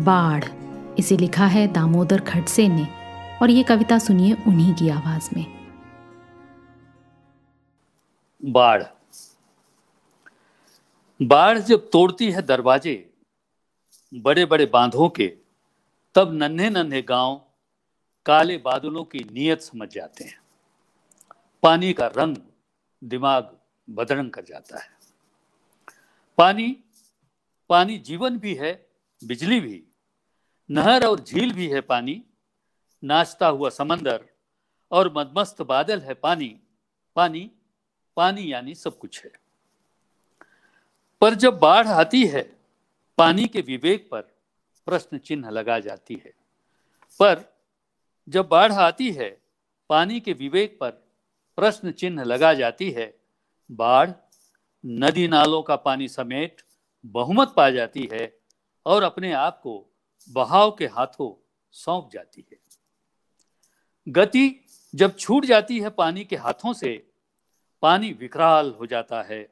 बाढ़। इसे लिखा है दामोदर खड़से ने, और ये कविता सुनिए उन्हीं की आवाज़ में। बाढ़। बाढ़ जब तोड़ती है दरवाजे बड़े बड़े बांधों के, तब नन्हे नन्हे गाँव, काले बादलों की नीयत समझ जाते हैं। पानी का रंग, दिमाग बदरंग कर जाता है। पानी पानी जीवन भी है, बिजली भी। नहर और झील भी है पानी, नाचता हुआ समंदर और मदमस्त बादल है पानी। पानी पानी यानी सब कुछ है। पर जब बाढ़ आती है, पानी के विवेक पर प्रश्न चिन्ह लगा जाती है। पर जब बाढ़ आती है, पानी के विवेक पर प्रश्न चिन्ह लगा जाती है, बाढ़ नदी नालों का पानी समेट बहुमत पा जाती है और अपने आप को बहाव के हाथों सौंप जाती है। गति जब छूट जाती है पानी के हाथों से, पानी विकराल हो जाता है,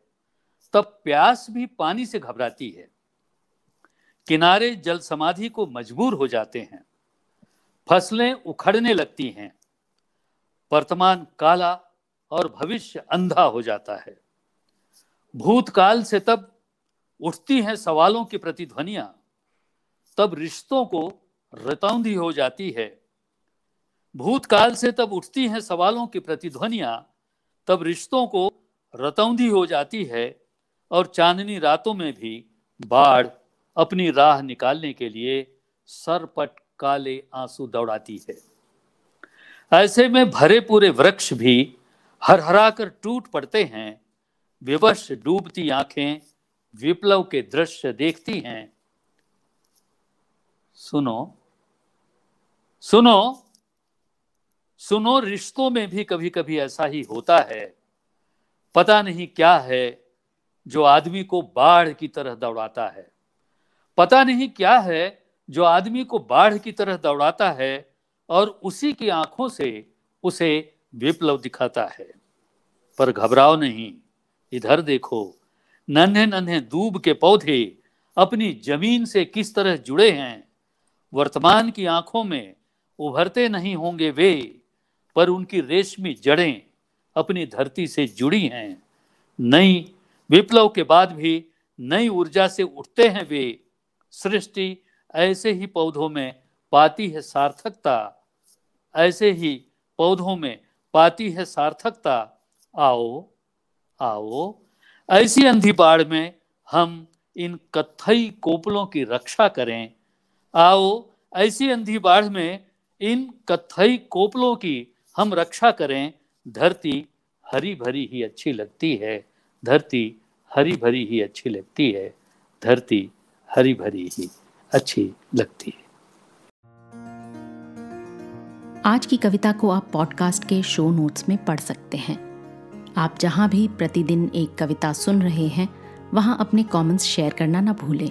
तब प्यास भी पानी से घबराती है। किनारे जल समाधि को मजबूर हो जाते हैं, फ़सलें उखड़ने लगती हैं, वर्तमान काला और भविष्य अंधा हो जाता है। भूतकाल से तब उठती हैं सवालों की प्रतिध्वनियाँ तब रिश्तों को रतौंधी हो जाती है। भूतकाल से तब उठती हैं सवालों की प्रतिध्वनियाँ, तब रिश्तों को रतौंधी हो जाती है और चांदनी रातों में भी बाढ़ अपनी राह निकालने के लिए सरपट काले आँसू दौड़ाती है। ऐसे में भरे पूरे वृक्ष भी हर हरा कर टूट पड़ते हैं, विवश डूबती आँखें विप्लव के दृश्य देखती हैं सुनो सुनो सुनो, रिश्तों में भी कभी कभी ऐसा ही होता है। पता नहीं क्या है जो आदमी को बाढ़ की तरह दौड़ाता है। पता नहीं क्या है जो आदमी को बाढ़ की तरह दौड़ाता है और उसी की आँखों से उसे विप्लव दिखाता है। पर घबराओ नहीं, इधर देखो नन्हे नन्हे दूब के पौधे अपनी ज़मीन से किस तरह जुड़े हैं वर्तमान की आँखों में उभरते नहीं होंगे वे, पर उनकी रेशमी जड़ें अपनी धरती से जुड़ी हैं। नई विप्लव के बाद भी नई ऊर्जा से उठते हैं वे। सृष्टि ऐसे ही पौधों में पाती है सार्थकता। ऐसे ही पौधों में पाती है सार्थकता। आओ आओ, ऐसी अंधी बाढ़ में हम इन कथई कोपलों की रक्षा करें। आओ, ऐसी अंधी बाढ़ में इन कथई कोपलों की हम रक्षा करें। धरती हरी भरी ही अच्छी लगती है। धरती हरी भरी ही अच्छी लगती है। धरती हरी भरी ही अच्छी लगती है। आज की कविता को आप पॉडकास्ट के शो नोट्स में पढ़ सकते हैं। आप जहाँ भी प्रतिदिन एक कविता सुन रहे हैं, वहाँ अपने कमेंट्स शेयर करना ना भूलें।